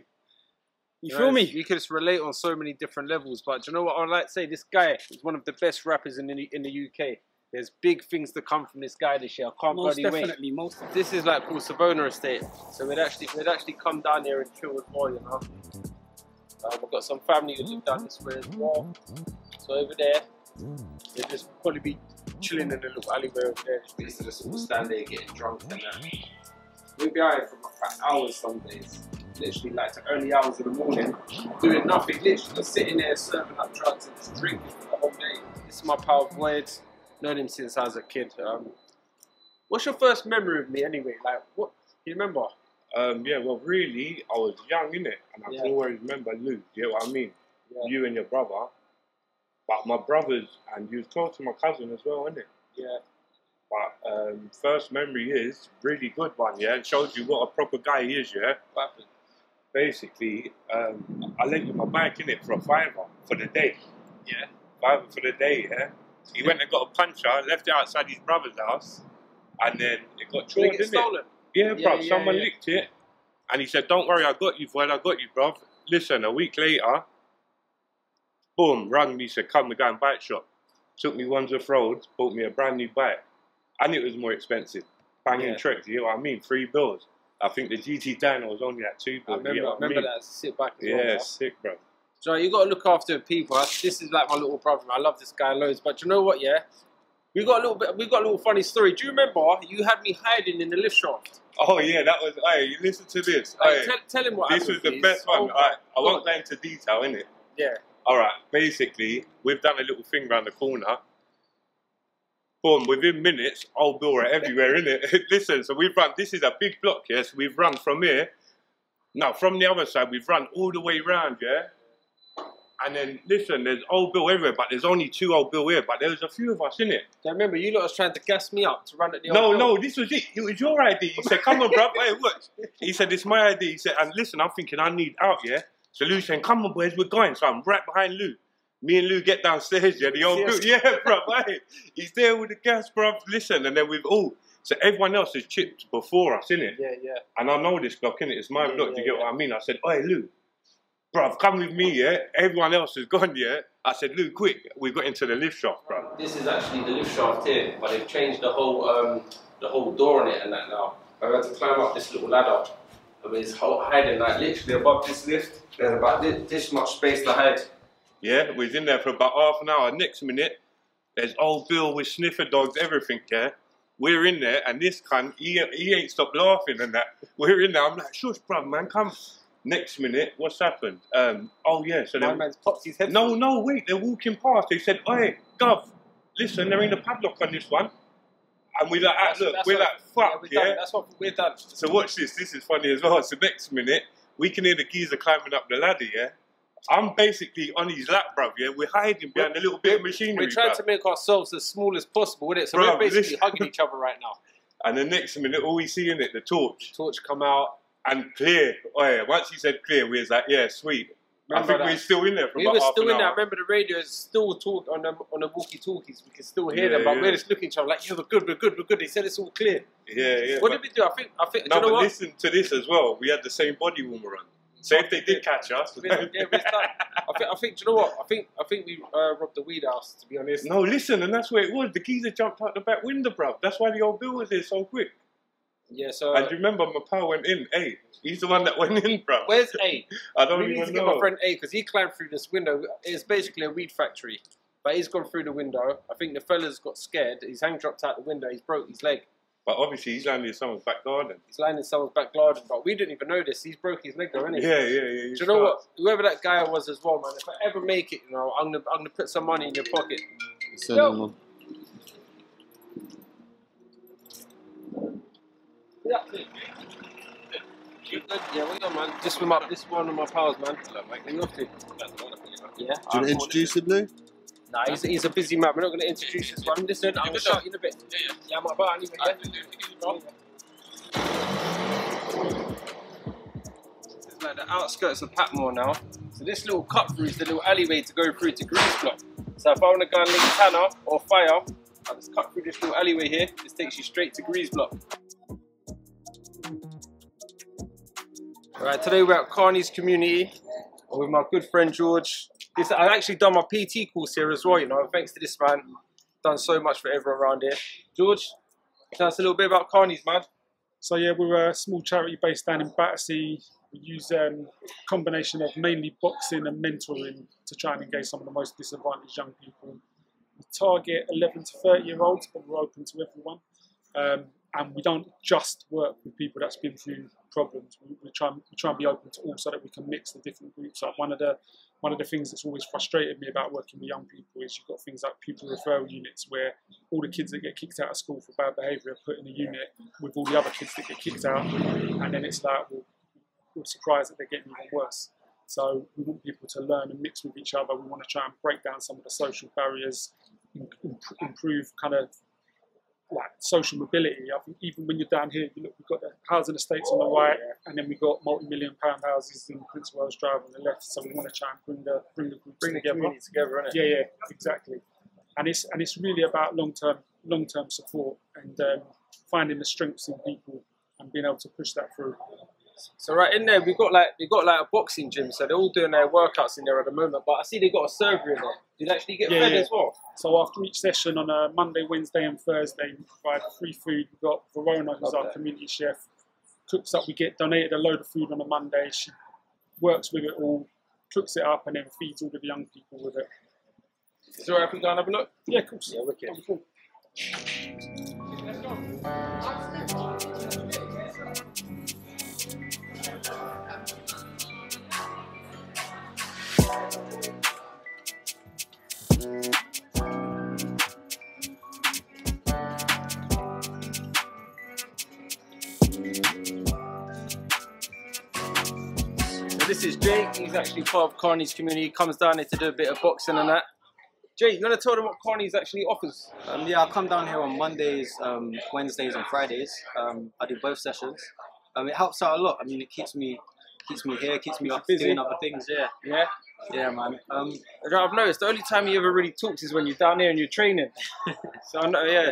You feel know, me? You could just relate on so many different levels. But do you know what I'd like to say? This guy is one of the best rappers in the, in the UK. There's big things to come from this guy this year. I can't Most bloody wait. definitely, most. This is like called Savona Estate. So we'd actually we'd actually come down here and chill with well, you know. Um, I've got some family who live down this way as well. So over there, they'd just probably be chilling in a little alleyway over there. We used to just all stand there getting drunk and that. We'd be out for like hours some days. Literally like to early hours of the morning, doing nothing, literally just sitting there serving up drugs and just drinking for the whole day. This is my pal Void. Known him since I was a kid. Um, what's your first memory of me anyway? Like what you remember? Um, yeah, well, really, I was young, innit? And I Yeah. can always remember Lou, you know what I mean? Yeah. You and your brother. But my brothers, and you was close to my cousin as well, isn't it? Yeah. But um, first memory is really good one, yeah? It shows you what a proper guy he is, yeah? What happened? Basically, um, I lent you my bike, in it for a fiver for the day. Yeah. Fiver for the day, yeah? He went and got a puncher, left it outside his brother's house, and then it got Did get didn't it? stolen? Yeah, Yeah, bro. yeah, someone yeah. licked it, and he said, "Don't worry, I got you, boy. I got you, bro." Listen, a week later, boom, rang me, said, "Come, we go and bike shop." Took me Wandsworth Road, bought me a brand new bike, and it was more expensive. banging Yeah. tricks. You know what I mean? Three bills. I think the GT Dyno was only at two I remember, you know I what I remember mean? that. Sit back as Yeah, well. sick, bro. So you got to look after people. This is like my little brother. I love this guy loads. But you know what? Yeah, we got a little bit. We got a little funny story. Do you remember you had me hiding in the lift shaft? Oh yeah, that was. Hey, you listen to this. Like, Hey, tell, tell him what this happened. was the please. best one. Oh, I, I won't go into detail, in it. Yeah. All right. Basically, we've done a little thing round the corner. Boom! Within minutes, old Bill are everywhere, innit? Listen, so we've run. This is a big block, yes. We've run from here. Now, from the other side, we've run all the way round, yeah. And then listen, there's old Bill everywhere, but there's only two old Bill here. But there was a few of us in it. I remember you lot was trying to gas me up to run at the No, old no, this was it. It was your idea. He said, "Come on, bro. Hey, what?" He said, "It's my idea." He said, "And listen, I'm thinking I need out, yeah." So Lou saying, "Come on, boys, we're going." So I'm right behind Lou. Me and Lou get downstairs, yeah. The old Yes. Bill, yeah, bro. Hey, he's there with the gas, bro. Listen, and then we've all. So everyone else has chipped before us, innit? Yeah, yeah. And I know this block, innit? It's my Yeah, block. yeah, you get yeah. what I mean? I said, "Hey, Lou." Bruv, come with me, yeah? Everyone else has gone, yeah? I said, Lou, quick. We got into the lift shaft, bro. This is actually the lift shaft here, but they've changed the whole um, the whole door on it and that now. I've had to climb up this little ladder. I mean, it's ho- hiding like literally above this lift. There's about this, this much space to hide. Yeah, we was in there for about half an hour. Next minute, there's old Bill with sniffer dogs, everything, yeah? We're in there, and this cunt, he, he ain't stopped laughing and that. We're in there, I'm like, shush, bruv, man, come. Next minute, what's happened? Um, oh, yeah, so My then. man's popped his head. No, no, wait, they're walking past. They said, Oi, Gov, listen, there ain't a padlock on this one. And we like, ah, look, we're like, fuck, we're yeah. done. That's what we're done. So watch this. This is funny as well. So next minute, we can hear the geezer climbing up the ladder. Yeah, I'm basically on his lap, bruv. Yeah, we're hiding behind a little bit of machinery. We're trying bruv. to make ourselves as small as possible with it. So Bro, we're basically listen. hugging each other right now. And the next minute, all we see in it, the torch Torch come out. and clear. Oh yeah. Once he said clear, we was like, yeah, sweet. I think we're still in there for We were still in there. I remember the radio is still talk on the on the walkie talkies. We can still hear them, but yeah. we're just looking at each other like, yeah, we're good, we're good, we're good. They said it's all clear. Yeah, yeah. what did we do? I think I think no, you know but what? listen to this as well. We had the same body warmer on. So if they did catch us, We- yeah. I think I think do you know what? I think I think we uh, robbed the weed house. To be honest. no, listen, and that's where it was. The geezer jumped out the back window, bruv. That's why the old Bill was there so quick. Yeah. So and you remember my pal went in? Hey, he's the one that went in, bruv. where's A? I don't we need even to get my friend A because he climbed through this window. It's basically a weed factory, but he's gone through the window. I think the fella's got scared. His hand dropped out the window. He's broke his leg. But obviously, he's landing in someone's back garden. He's landing in someone's back garden, but we didn't even know this. He's broke his leg though, isn't he? Yeah, yeah, yeah. Do you know what? Whoever that guy was as well, man. If I ever make it, you know, I'm gonna I'm gonna put some money in your pocket. Send Yo. them on. Yeah. You good? Yeah, well done, man. This one, my, this one of my pals, man. You off to? Yeah. Do you want to introduce him, Lou? Nah, he's, he's a busy man. We're not going to introduce this one. Listen, I'm going to shout you in a bit. Yeah, yeah. Yeah, I'm about anyway, yeah? This is like the outskirts of Patmore now. So this little cut through is the little alleyway to go through to Grease Block. So if I want to go and link Tanner or Fire, I just cut through this little alleyway here. This takes you straight to Grease Block. Right, today we're at Carney's Community with my good friend George. This, I've actually done my PT course here as well, you know, thanks to this man. Done so much for everyone around here. George, tell us a little bit about Carney's, man. So yeah, we're a small charity based down in Battersea. We use um, a combination of mainly boxing and mentoring to try and engage some of the most disadvantaged young people. We target 11 to 30 year olds, but we're open to everyone. Um, and we don't just work with people that's been through problems. We, we try and we try and be open to all, so that we can mix the different groups up. One of the one of the things that's always frustrated me about working with young people is you've got things like pupil referral units where all the kids that get kicked out of school for bad behaviour are put in a unit with all the other kids that get kicked out, and then it's like, well, we're surprised that they're getting even worse. So we want people to learn and mix with each other. We want to try and break down some of the social barriers, im- im- improve kind of like social mobility. I think even when you're down here, you look, we've got the housing estates on the right, and then we've got multi-million pound houses in Prince Wales Drive on the left. So we want to try and bring the bring the groups Bring the together. community together? Yeah, yeah, exactly. And it's and it's really about long term long term support and um, finding the strengths in people and being able to push that through. So right in there, we got like we got like a boxing gym, so they're all doing their workouts in there at the moment. But I see they got a server in there. Did you actually get Yeah, fed yeah. as well? So after each session on a Monday, Wednesday, and Thursday, we provide free food. We've got Verona, who's our community chef, cooks up. We get donated a load of food on a Monday. She works with it all, cooks it up, and then feeds all of the young people with it. Is it alright if we go and have a look? Yeah, of course. Yeah, wicked. Cool. So this is Jake. He's actually part of Carney's community. He comes down here to do a bit of boxing and that. Jake, you want to tell them what Carney's actually offers? Um, yeah, I come down here on Mondays, um, Wednesdays, and Fridays. Um, I do both sessions. Um, it helps out a lot. I mean, it keeps me keeps me here, keeps me up busy. doing other things. Yeah, Yeah. yeah, man. Um, I've noticed the only time you ever really talks is when you're down here and you're training. so I know, yeah.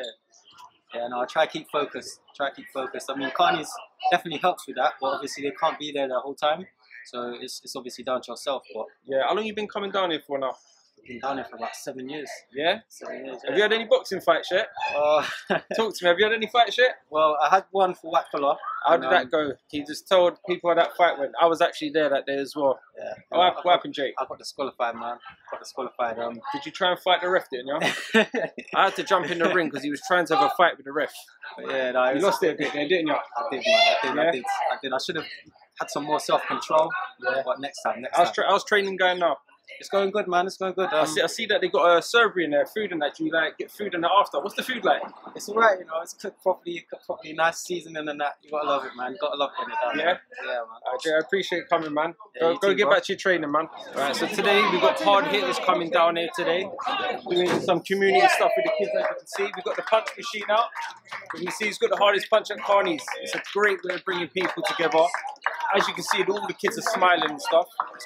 yeah, no, I try to keep focused. Try to keep focused. I mean, Carney's definitely helps with that, but obviously they can't be there the whole time. So it's, it's obviously down to yourself. But Yeah. How long you been coming down here for now? I've been down here for about seven years. Yeah. Seven years. Have you had any boxing fights yet? Uh, Talk to me. Have you had any fights yet? well, I had one for Wackfella. How did um, that go? He just told people how that fight went. I was actually there that day as well. Yeah. What happened, what happened Jake? I got disqualified, man. Got disqualified. Um, Did you try and fight the ref, didn't you? I had to jump in the ring because he was trying to have a fight with the ref. yeah, no, You was- lost it a bit there, didn't you? I did, man. I did. Yeah? I did. I did. I should have had some more self control. Yeah. But next time, next How's, time. tra- how's training going now? It's going good, man. It's going good. I, Um, see, I see that they got a servery in there, food and that. Do you like get food in the after? What's the food like? it's alright, you know. It's cooked properly, cooked properly, nice seasoning and that. You gotta love it, man. You gotta love it done. Yeah? man. Yeah, man. Jay, I appreciate coming, man. Yeah, go go too, get bro. back to your training, man. Alright, so today we've got hard hitters coming down here today, doing some community stuff with the kids, as you can see. We've got the punch machine out. You can see he's got the hardest punch at Carney's. It's a great way of bringing people together. As you can see, all the kids are smiling and stuff. It's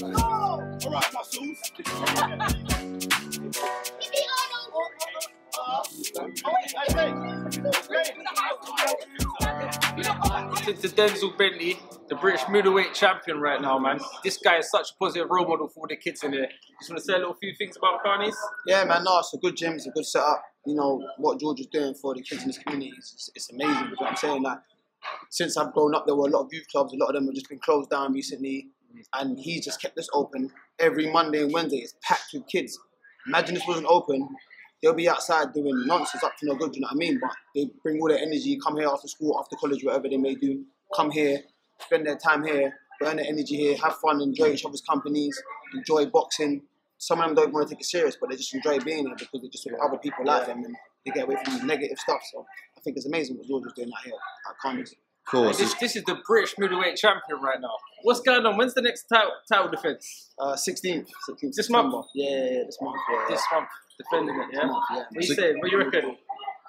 gonna have a to, to Denzel Bentley, the British middleweight champion right now, man. This guy is such a positive role model for the kids in here. Just want to say a little few things about Carney's. Yeah, man, no, it's a good gym, it's a good setup. You know, what George is doing for the kids in this community it's, it's amazing. You know what I'm saying? Like, since I've grown up, there were a lot of youth clubs, a lot of them have just been closed down recently. And he's just kept this open every Monday and Wednesday. It's packed with kids. Imagine this wasn't open, they'll be outside doing nonsense up to no good, you know what I mean? But they bring all their energy, come here after school, after college, whatever they may do, come here, spend their time here, burn their energy here, have fun, enjoy each other's companies, enjoy boxing. Some of them don't want to take it serious, but they just enjoy being here because they just with other people like them and they get away from these negative stuff. So I think it's amazing what George is doing out here at Carney's. Of course. This, this is the British middleweight champion right now. What's going on? When's the next title, title defense? Uh, 16th, 16th This September. month? Yeah, yeah, yeah, this month. Yeah, yeah. This month, defending it, yeah? month, yeah. What you saying? What you reckon?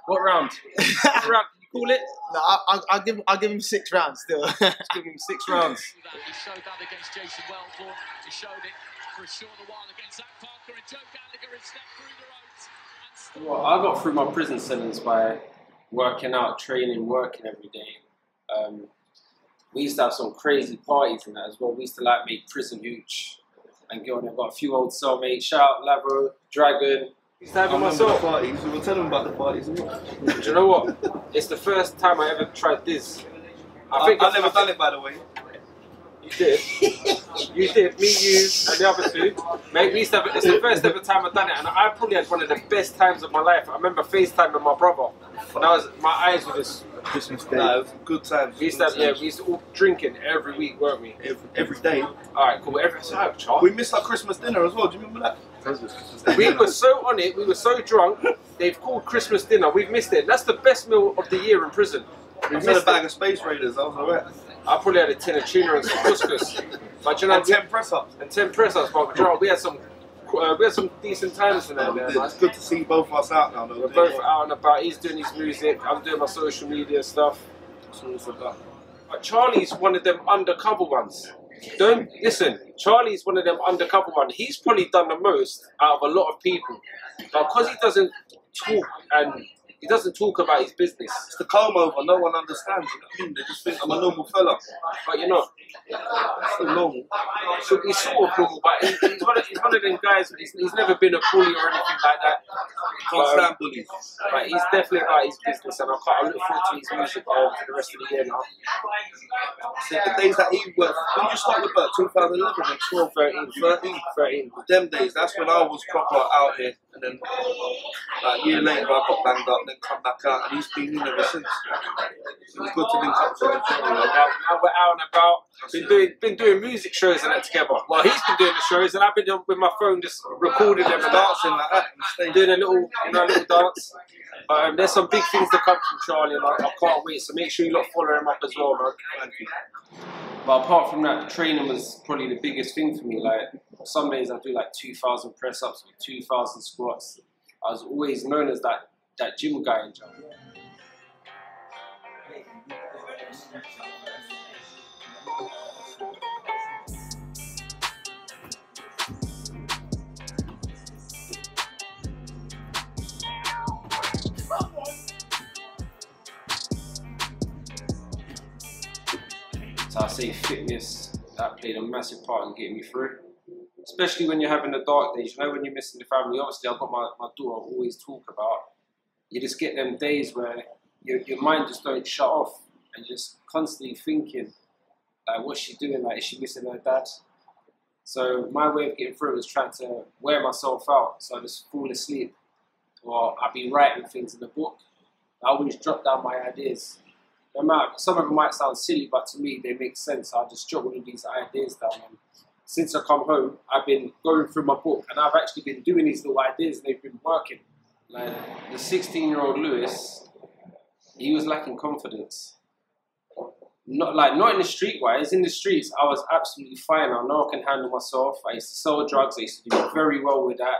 What round? what round? Can you call it? No, I, I, I'll give I'll give him six rounds still. Just give him six rounds. He showed that against Jason Welborn. He showed it for a short while against Zach Parker and Joe Gallagher and stepped through the ropes. Well, I got through my prison sentence by working out, training, working every day. Um, we used to have some crazy parties and that as well. We used to like make prison hooch and go on there. Got a few old soulmates, Shout out Lavo, Dragon. Used to have it myself. parties. We were telling about the parties. Do you know what? It's the first time I ever tried this. I I think I've never done it, by the way. You did. you did. Me, you, and the other two. Mate, we used to have, it's the first ever time I've done it, and I probably had one of the best times of my life. I remember FaceTime with my brother. And I was, my eyes were just. Christmas Day. Nah, good times. We used to have, yeah, we used to all drinking every week, weren't we? Every, every day. Alright, cool. Every so, Charles. We missed our Christmas dinner as well. Do you remember that? We were so on it, we were so drunk, they've called Christmas dinner. We've missed it. That's the best meal of the year in prison. We We've had a missed bag it. of Space Raiders. I was alright. I probably had a tin of tuna and some couscous. But you know, And 10 press ups. and ten press ups. But you know, we had some, uh, we had some decent times in there. man. It's good to see both of us out now, though. We're both out and about. He's doing his music. I'm doing my social media stuff. That's all it's about. But Charlie's one of them undercover ones. Don't listen. Charlie's one of them undercover ones. He's probably done the most out of a lot of people, but because he doesn't talk and he doesn't talk about his business. It's the comb over. No one understands. You know I mean? They just think I'm a normal fella. But you know, It's still normal. so he's sort of normal, but he, he's, one of, he's one of them guys. He's, he's never been a bully or anything like that. Can't stand bullies. but he's definitely about his business, and I can't I look forward to his music for the rest of the year now. See, the days that he worked, when you start with birth, 2011 and 12, 13, 13, 13. them days, that's when I was proper out here. And then like, a year later, I got banged up, then come back out, and he's been in ever since. It was good to link up to him. Now, now we're out and about. Been doing been doing music shows and that together. Well, he's been doing the shows, and I've been doing with my phone just recording them and Dancing like that doing a little, you know, a little dance. Um, there's some big things to come from Charlie, and I, I can't wait. So make sure you lot follow him up as well, man. But apart from that, training was probably the biggest thing for me. Like some days I do like 2,000 press ups or 2,000 squats. I was always known as that that gym guy in Germany. So I say fitness that played a massive part in getting me through. Especially when you're having the dark days, you know, when you're missing the family. Obviously, I've got my, my daughter I always talk about. You just get them days where your, your mind just don't shut off and just constantly thinking, like, what's she doing? Like, is she missing her dad? So my way of getting through was trying to wear myself out. So I just fall asleep. Or I'd be writing things in the book. I always jot down my ideas. No matter, some of them might sound silly, but to me they make sense. I'll just jot all of these ideas down. And since I come home, I've been going through my book, and I've actually been doing these little ideas, and they've been working. Like the 16-year-old Lewis, he was lacking confidence. Not like not in the street wise. In the streets, I was absolutely fine. I know I can handle myself. I used to sell drugs. I used to do very well with that.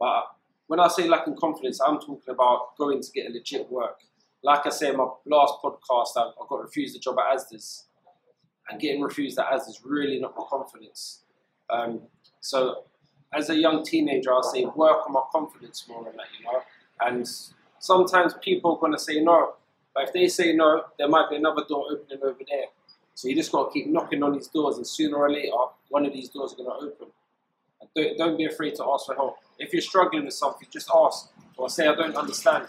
But when I say lacking confidence, I'm talking about going to get a legit work. Like I said in my last podcast, I got refused a job at Asda's, and getting refused at is really not my confidence. Um, so, as a young teenager, I'll say work on my confidence more and that, you know. And sometimes people are going to say no, but if they say no, there might be another door opening over there. So you just got to keep knocking on these doors, and sooner or later, one of these doors are going to open. Don't, don't be afraid to ask for help. If you're struggling with something, just ask or say I don't understand.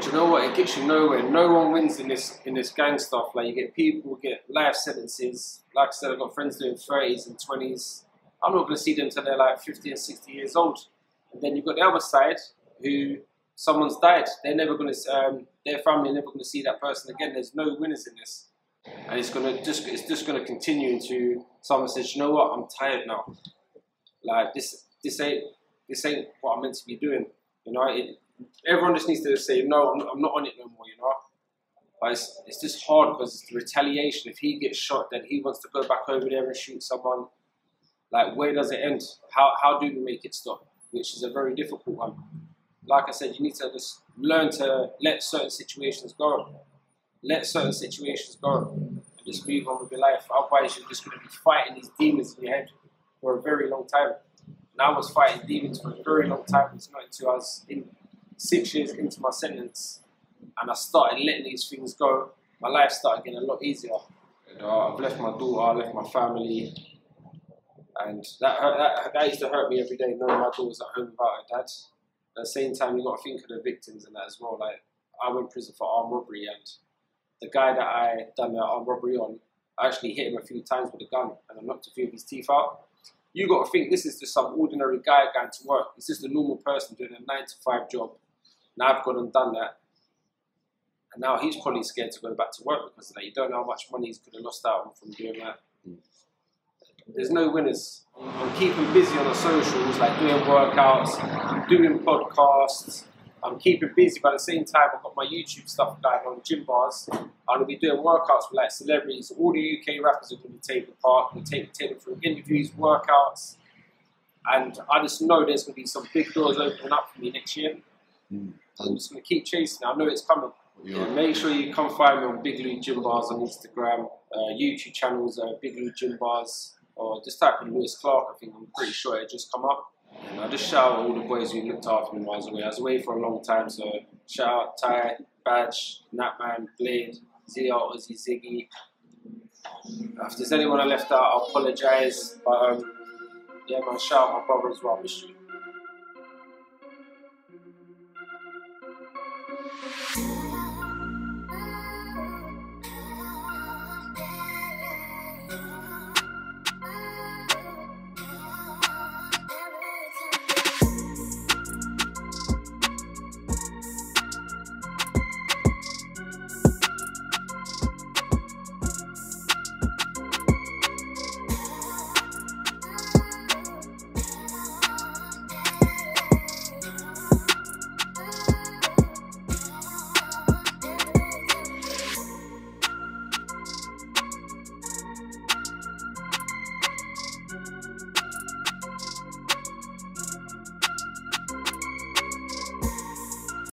Do you know what? It gets you nowhere. No one wins in this in this gang stuff. Like you get people get life sentences. Like I said, I've got friends doing 30s and 20s. I'm not going to see them until they're like 50 and 60 years old. And then you've got the other side who someone's died. They're never to. Um, their family never going to see that person again. There's no winners in this, and it's to just it's just going to continue into someone says, you know what? I'm tired now. Like this this ain't this ain't what I'm meant to be doing. You know, it, everyone just needs to say no. I'm not, I'm not on it no more. You know, but it's, it's just hard because it's the retaliation. If he gets shot, then he wants to go back over there and shoot someone. Like, where does it end? How how do we make it stop? Which is a very difficult one. Like I said, you need to just learn to let certain situations go. Let certain situations go and just move on with your life. Otherwise, you're just going to be fighting these demons in your head for a very long time. And I was fighting demons for a very long time. It's not until I was in six years into my sentence and I started letting these things go. My life started getting a lot easier. Know, I've left my daughter, I left my family, and that, that that used to hurt me every day knowing my daughter was at home without her dad. At the same time, you got to think of the victims and that as well. Like I went to prison for armed robbery, and the guy that I done the armed robbery on, I actually hit him a few times with a gun, and I knocked a few of his teeth out. You got to think this is just some ordinary guy going to work. It's just a normal person doing a nine to five job. Now I've gone and done that, and now he's probably scared to go back to work because of that. You don't know how much money he's could have lost out on from doing that. Hmm. There's no winners. I'm keeping busy on the socials, like doing workouts, doing podcasts. I'm keeping busy, but at the same time, I've got my YouTube stuff going on, gym bars. I'm gonna be doing workouts with like celebrities. All the UK rappers are gonna be taking part. I'm gonna take take them through interviews, workouts, and I just know there's gonna be some big doors opening up for me next year. Hmm. I'm just gonna keep chasing. I know it's coming. Yeah. Make sure you come find me on Big Lou Gym Bars on Instagram, uh, YouTube channels, uh, Big Lou Gym Bars, or just type in Lewis Clark. I think I'm pretty sure it just come up. And I just shout out all the boys who looked after me while I was away. I was away for a long time, so shout out Ty, Badge, Natman, Blade, Zia, Ozzy, Ziggy. If there's anyone I left out, I apologise. But um, yeah, man, shout out my brother as well. I miss you.